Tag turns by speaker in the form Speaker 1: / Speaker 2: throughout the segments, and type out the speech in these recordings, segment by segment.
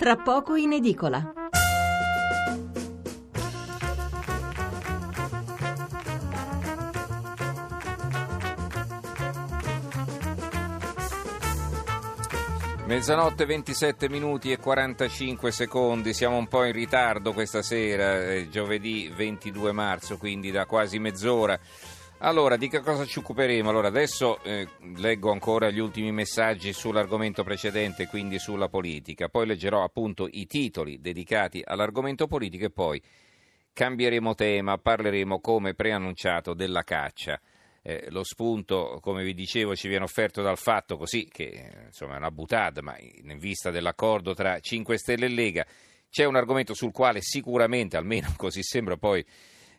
Speaker 1: tra poco in edicola.
Speaker 2: Mezzanotte 27 minuti e 45 secondi, siamo un po' in ritardo questa sera, giovedì 22 marzo, quindi da quasi mezz'ora. Allora, di che cosa ci occuperemo? Allora, adesso eh, leggo ancora gli ultimi messaggi sull'argomento precedente, quindi sulla politica, poi leggerò appunto i titoli dedicati all'argomento politico e poi cambieremo tema, parleremo come preannunciato della caccia. Eh, lo spunto, come vi dicevo, ci viene offerto dal fatto così che insomma è una butade, ma in vista dell'accordo tra 5 Stelle e Lega c'è un argomento sul quale sicuramente, almeno così sembra poi,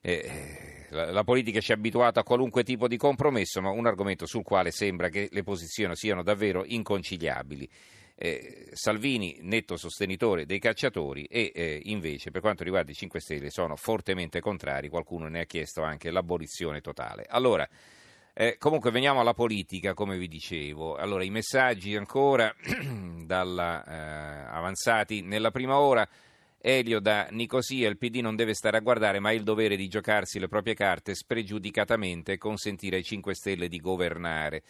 Speaker 2: eh, la, la, politica ci ha abituato a qualunque tipo di compromesso, ma un argomento sul quale sembra che le posizioni siano davvero inconciliabili. Eh, Salvini, netto sostenitore dei cacciatori, e eh, invece per quanto riguarda i 5 Stelle sono fortemente contrari, qualcuno ne ha chiesto anche l'abolizione totale. Allora, eh, comunque veniamo alla politica, come vi dicevo. Allora, i messaggi ancora dalla, eh, avanzati nella prima ora. Elio da Nicosia, il PD non deve stare a guardare, ma ha il dovere di giocarsi le proprie carte spregiudicatamente e consentire ai 5 Stelle di governare.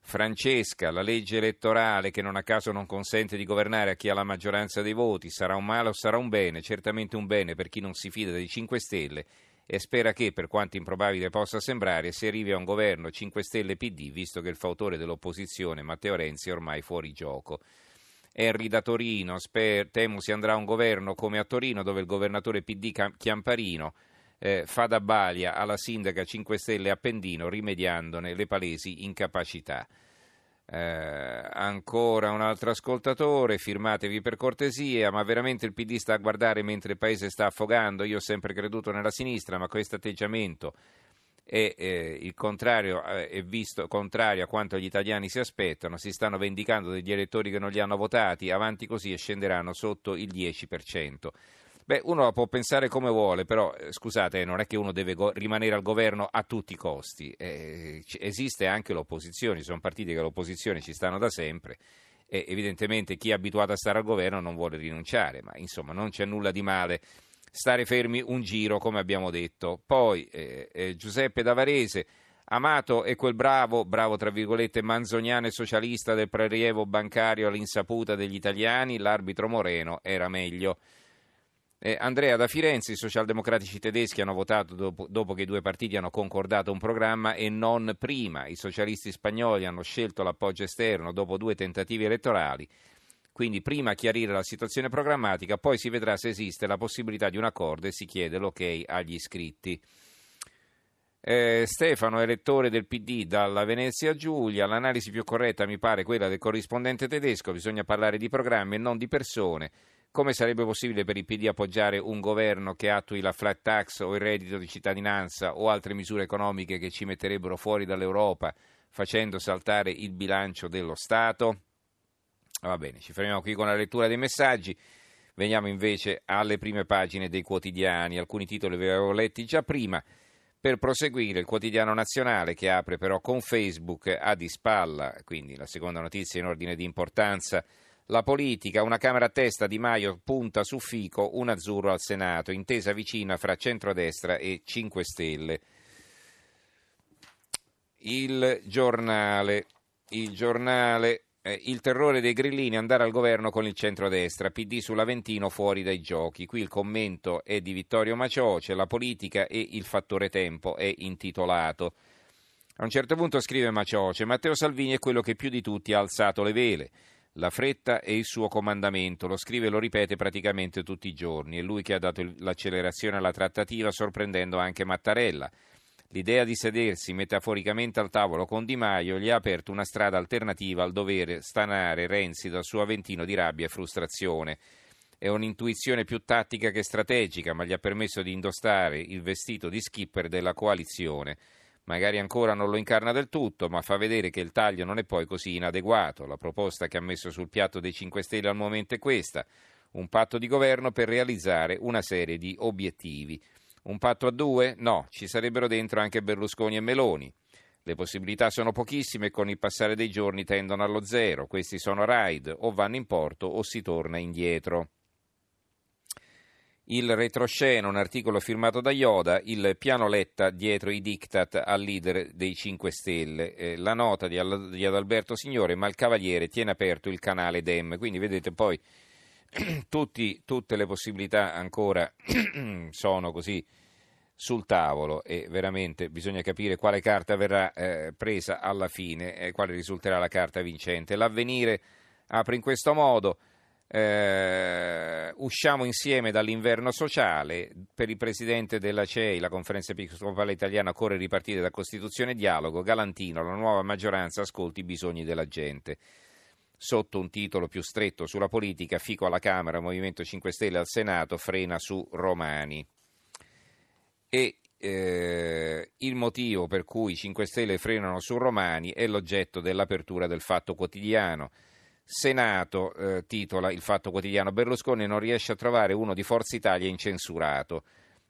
Speaker 2: Francesca, la legge elettorale che non a caso non consente di governare a chi ha la maggioranza dei voti, sarà un male o sarà un bene? Certamente un bene per chi non si fida dei 5 Stelle e spera che, per quanto improbabile possa sembrare, si arrivi a un governo 5 Stelle PD, visto che il fautore dell'opposizione, Matteo Renzi, è ormai fuori gioco. Henry da Torino, sper, temo si andrà a un governo come a Torino, dove il governatore PD Chiamparino eh, fa da balia alla sindaca 5 Stelle Appendino, rimediandone le palesi incapacità. Eh, ancora un altro ascoltatore, firmatevi per cortesia, ma veramente il PD sta a guardare mentre il paese sta affogando? Io ho sempre creduto nella sinistra, ma questo atteggiamento è eh, il contrario, eh, è visto contrario a quanto gli italiani si aspettano, si stanno vendicando degli elettori che non li hanno votati, avanti così e scenderanno sotto il 10%. Beh, uno può pensare come vuole, però eh, scusate, non è che uno deve go- rimanere al governo a tutti i costi. Eh, c- esiste anche l'opposizione, ci sono partiti che l'opposizione ci stanno da sempre e evidentemente chi è abituato a stare al governo non vuole rinunciare, ma insomma non c'è nulla di male stare fermi un giro, come abbiamo detto. Poi eh, eh, Giuseppe Davarese. Amato è quel bravo, bravo tra virgolette, manzoniano e socialista del prelievo bancario all'insaputa degli italiani, l'arbitro Moreno era meglio. Eh, Andrea, da Firenze i socialdemocratici tedeschi hanno votato dopo, dopo, che i due partiti hanno concordato un programma e non prima. I socialisti spagnoli hanno scelto l'appoggio esterno dopo due tentativi elettorali. Quindi prima chiarire la situazione programmatica, poi si vedrà se esiste la possibilità di un accordo e si chiede l'ok agli iscritti. Eh, Stefano, elettore del PD dalla Venezia Giulia, l'analisi più corretta mi pare quella del corrispondente tedesco, bisogna parlare di programmi e non di persone. Come sarebbe possibile per il PD appoggiare un governo che attui la flat tax o il reddito di cittadinanza o altre misure economiche che ci metterebbero fuori dall'Europa facendo saltare il bilancio dello Stato? Va bene, ci fermiamo qui con la lettura dei messaggi. Veniamo invece alle prime pagine dei quotidiani. Alcuni titoli vi avevo letti già prima. Per proseguire, il quotidiano nazionale che apre però con Facebook a di spalla, quindi la seconda notizia in ordine di importanza la politica, una Camera a testa di Maio punta su Fico, un azzurro al Senato, intesa vicina fra centrodestra e 5 Stelle. Il giornale, il giornale eh, il terrore dei grillini andare al governo con il centrodestra, PD sull'Aventino fuori dai giochi. Qui il commento è di Vittorio Macioce, la politica e il fattore tempo è intitolato. A un certo punto scrive Macioce, Matteo Salvini è quello che più di tutti ha alzato le vele. La fretta è il suo comandamento, lo scrive e lo ripete praticamente tutti i giorni. È lui che ha dato l'accelerazione alla trattativa, sorprendendo anche Mattarella. L'idea di sedersi metaforicamente al tavolo con Di Maio gli ha aperto una strada alternativa al dovere stanare Renzi dal suo aventino di rabbia e frustrazione. È un'intuizione più tattica che strategica, ma gli ha permesso di indossare il vestito di skipper della coalizione. Magari ancora non lo incarna del tutto, ma fa vedere che il taglio non è poi così inadeguato. La proposta che ha messo sul piatto dei 5 Stelle al momento è questa: un patto di governo per realizzare una serie di obiettivi. Un patto a due? No, ci sarebbero dentro anche Berlusconi e Meloni. Le possibilità sono pochissime e con il passare dei giorni tendono allo zero. Questi sono ride, o vanno in porto o si torna indietro. Il retroscena, un articolo firmato da Ioda, il piano Letta dietro i diktat al leader dei 5 Stelle. Eh, la nota di, di Adalberto Signore, ma il Cavaliere tiene aperto il canale DEM. Quindi vedete poi tutti, tutte le possibilità ancora sono così sul tavolo e veramente bisogna capire quale carta verrà eh, presa alla fine e quale risulterà la carta vincente. L'avvenire apre in questo modo eh, usciamo insieme dall'inverno sociale, per il presidente della CEI, la conferenza episcopale italiana, occorre ripartire da Costituzione e dialogo, Galantino, la nuova maggioranza ascolti i bisogni della gente. Sotto un titolo più stretto sulla politica, Fico alla Camera, Movimento 5 Stelle al Senato, frena su Romani. E eh, il motivo per cui i 5 Stelle frenano su Romani è l'oggetto dell'apertura del Fatto Quotidiano. Senato, eh, titola il Fatto Quotidiano, Berlusconi non riesce a trovare uno di Forza Italia incensurato.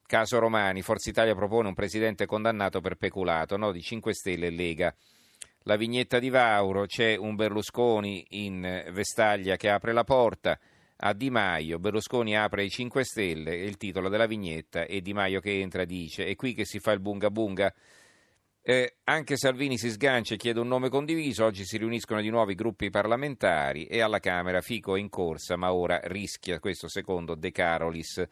Speaker 2: Caso Romani, Forza Italia propone un presidente condannato per peculato, no di 5 Stelle e Lega. La vignetta di Vauro, c'è un Berlusconi in vestaglia che apre la porta a Di Maio, Berlusconi apre i 5 Stelle, il titolo della vignetta e Di Maio che entra dice è qui che si fa il bunga bunga. Eh, anche Salvini si sgancia e chiede un nome condiviso, oggi si riuniscono di nuovo i gruppi parlamentari e alla Camera Fico è in corsa, ma ora rischia, questo secondo De Carolis.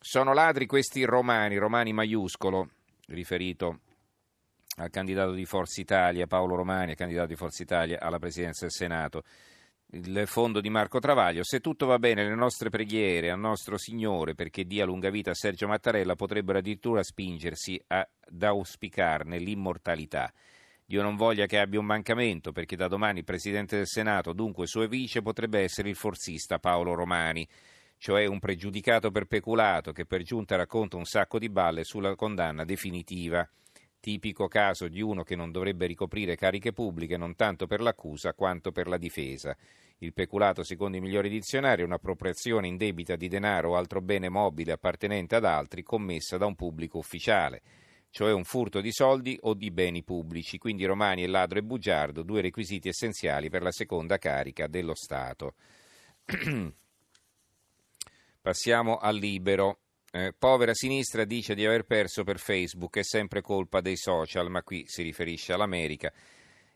Speaker 2: Sono ladri questi romani, romani maiuscolo, riferito al candidato di Forza Italia, Paolo Romani, candidato di Forza Italia alla presidenza del Senato il fondo di Marco Travaglio. Se tutto va bene, le nostre preghiere al nostro Signore perché dia lunga vita a Sergio Mattarella potrebbero addirittura spingersi ad auspicarne l'immortalità. Dio non voglia che abbia un mancamento, perché da domani il Presidente del Senato, dunque suo vice, potrebbe essere il forzista Paolo Romani, cioè un pregiudicato per peculato che per giunta racconta un sacco di balle sulla condanna definitiva tipico caso di uno che non dovrebbe ricoprire cariche pubbliche non tanto per l'accusa quanto per la difesa. Il peculato, secondo i migliori dizionari, è un'appropriazione indebita di denaro o altro bene mobile appartenente ad altri commessa da un pubblico ufficiale, cioè un furto di soldi o di beni pubblici. Quindi Romani e ladro e bugiardo, due requisiti essenziali per la seconda carica dello Stato. Passiamo al libero. Eh, povera sinistra dice di aver perso per Facebook, è sempre colpa dei social, ma qui si riferisce all'America.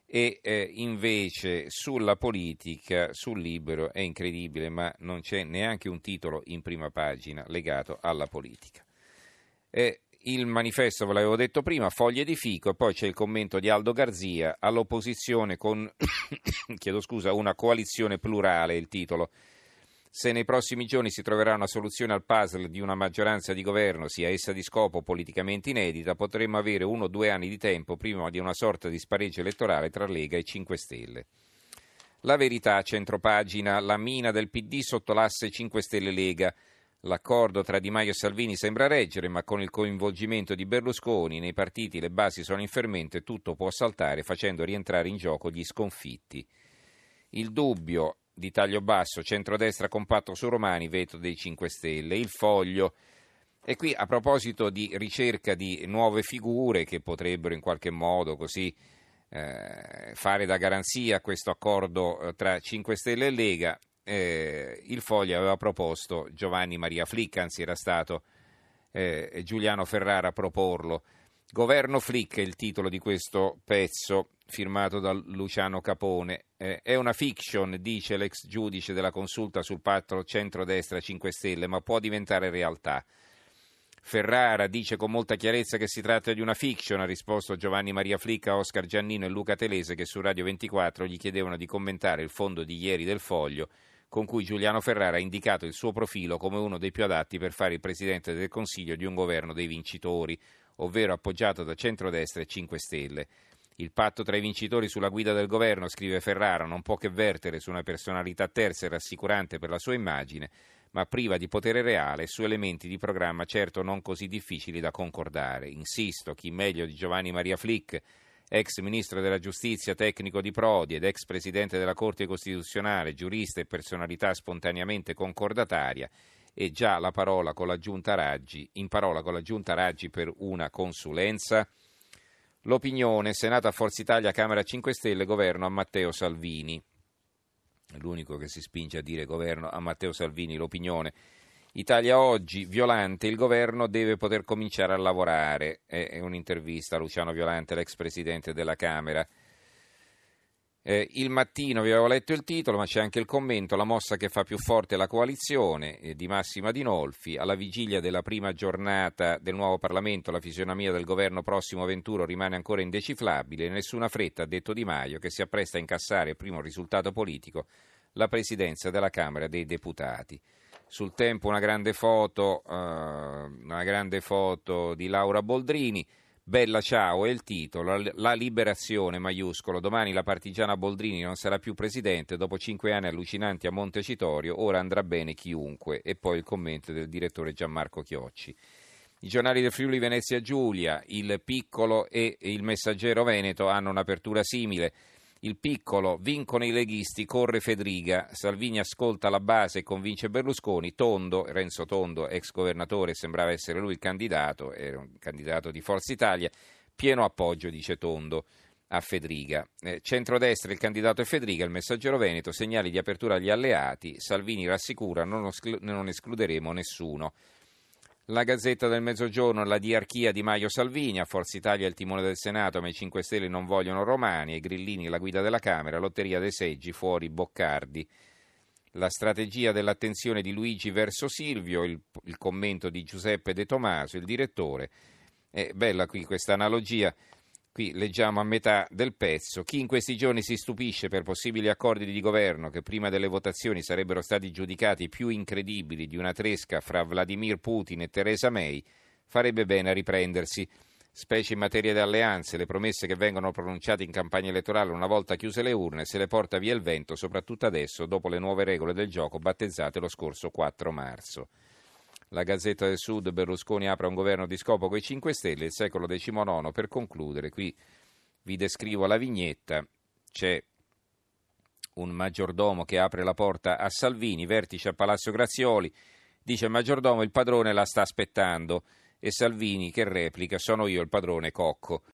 Speaker 2: E eh, invece sulla politica, sul libero, è incredibile, ma non c'è neanche un titolo in prima pagina legato alla politica. Eh, il manifesto, ve l'avevo detto prima, foglie di fico, e poi c'è il commento di Aldo Garzia all'opposizione con, chiedo scusa, una coalizione plurale, il titolo se nei prossimi giorni si troverà una soluzione al puzzle di una maggioranza di governo, sia essa di scopo politicamente inedita, potremmo avere uno o due anni di tempo prima di una sorta di spareggio elettorale tra Lega e 5 Stelle. La verità, centropagina, la mina del PD sotto l'asse 5 Stelle Lega. L'accordo tra Di Maio e Salvini sembra reggere, ma con il coinvolgimento di Berlusconi nei partiti le basi sono in fermento e tutto può saltare facendo rientrare in gioco gli sconfitti. Il dubbio di taglio basso, centrodestra compatto su Romani, veto dei 5 Stelle. Il foglio. E qui a proposito di ricerca di nuove figure che potrebbero in qualche modo così eh, fare da garanzia questo accordo eh, tra 5 Stelle e Lega, eh, il foglio aveva proposto Giovanni Maria Flick, anzi era stato eh, Giuliano Ferrara a proporlo. Governo Flick è il titolo di questo pezzo firmato da Luciano Capone. Eh, è una fiction, dice l'ex giudice della consulta sul patto centrodestra 5 Stelle, ma può diventare realtà. Ferrara dice con molta chiarezza che si tratta di una fiction, ha risposto Giovanni Maria Flicca, Oscar Giannino e Luca Telese che su Radio 24 gli chiedevano di commentare il fondo di ieri del Foglio con cui Giuliano Ferrara ha indicato il suo profilo come uno dei più adatti per fare il Presidente del Consiglio di un governo dei vincitori ovvero appoggiato da centrodestra e 5 Stelle. Il patto tra i vincitori sulla guida del governo, scrive Ferrara, non può che vertere su una personalità terza e rassicurante per la sua immagine, ma priva di potere reale e su elementi di programma certo non così difficili da concordare. Insisto, chi meglio di Giovanni Maria Flick, ex ministro della giustizia, tecnico di Prodi ed ex presidente della Corte Costituzionale, giurista e personalità spontaneamente concordataria, e già la parola con la giunta Raggi, in parola con la giunta Raggi per una consulenza. L'opinione, Senato a Forza Italia, Camera 5 Stelle, governo a Matteo Salvini. L'unico che si spinge a dire governo a Matteo Salvini, l'opinione. Italia oggi, Violante, il governo deve poter cominciare a lavorare. È un'intervista a Luciano Violante, l'ex presidente della Camera. Eh, il mattino vi avevo letto il titolo, ma c'è anche il commento, la mossa che fa più forte la coalizione eh, di Massima Dinolfi. Alla vigilia della prima giornata del nuovo Parlamento la fisionomia del governo prossimo venturo rimane ancora indeciflabile. Nessuna fretta, ha detto Di Maio, che si appresta a incassare primo risultato politico, la presidenza della Camera dei Deputati. Sul tempo una grande foto, eh, una grande foto di Laura Boldrini. Bella ciao è il titolo, la liberazione maiuscolo, domani la partigiana Boldrini non sarà più presidente, dopo cinque anni allucinanti a Montecitorio, ora andrà bene chiunque, e poi il commento del direttore Gianmarco Chiocci. I giornali del Friuli Venezia Giulia, il Piccolo e il Messaggero Veneto hanno un'apertura simile. Il piccolo, vincono i leghisti, corre Federica, Salvini ascolta la base e convince Berlusconi, Tondo, Renzo Tondo, ex governatore, sembrava essere lui il candidato, era un candidato di Forza Italia, pieno appoggio, dice Tondo a Federica. Eh, centrodestra il candidato è Federica, il messaggero Veneto, segnali di apertura agli alleati, Salvini rassicura non escluderemo nessuno. La Gazzetta del Mezzogiorno, la diarchia di Maio Salvini, a Forza Italia il timone del Senato, ma i 5 Stelle non vogliono Romani, e Grillini la guida della Camera, lotteria dei seggi, fuori Boccardi. La strategia dell'attenzione di Luigi verso Silvio, il, il commento di Giuseppe De Tomaso, il direttore. È bella qui questa analogia. Qui leggiamo a metà del pezzo. Chi in questi giorni si stupisce per possibili accordi di governo che prima delle votazioni sarebbero stati giudicati più incredibili di una tresca fra Vladimir Putin e Theresa May, farebbe bene a riprendersi. Specie in materia di alleanze, le promesse che vengono pronunciate in campagna elettorale una volta chiuse le urne se le porta via il vento, soprattutto adesso, dopo le nuove regole del gioco battezzate lo scorso 4 marzo. La Gazzetta del Sud, Berlusconi apre un governo di scopo coi 5 Stelle, il secolo XIX. Per concludere, qui vi descrivo la vignetta, c'è un maggiordomo che apre la porta a Salvini, vertice a Palazzo Grazioli, dice il maggiordomo il padrone la sta aspettando e Salvini che replica sono io il padrone Cocco.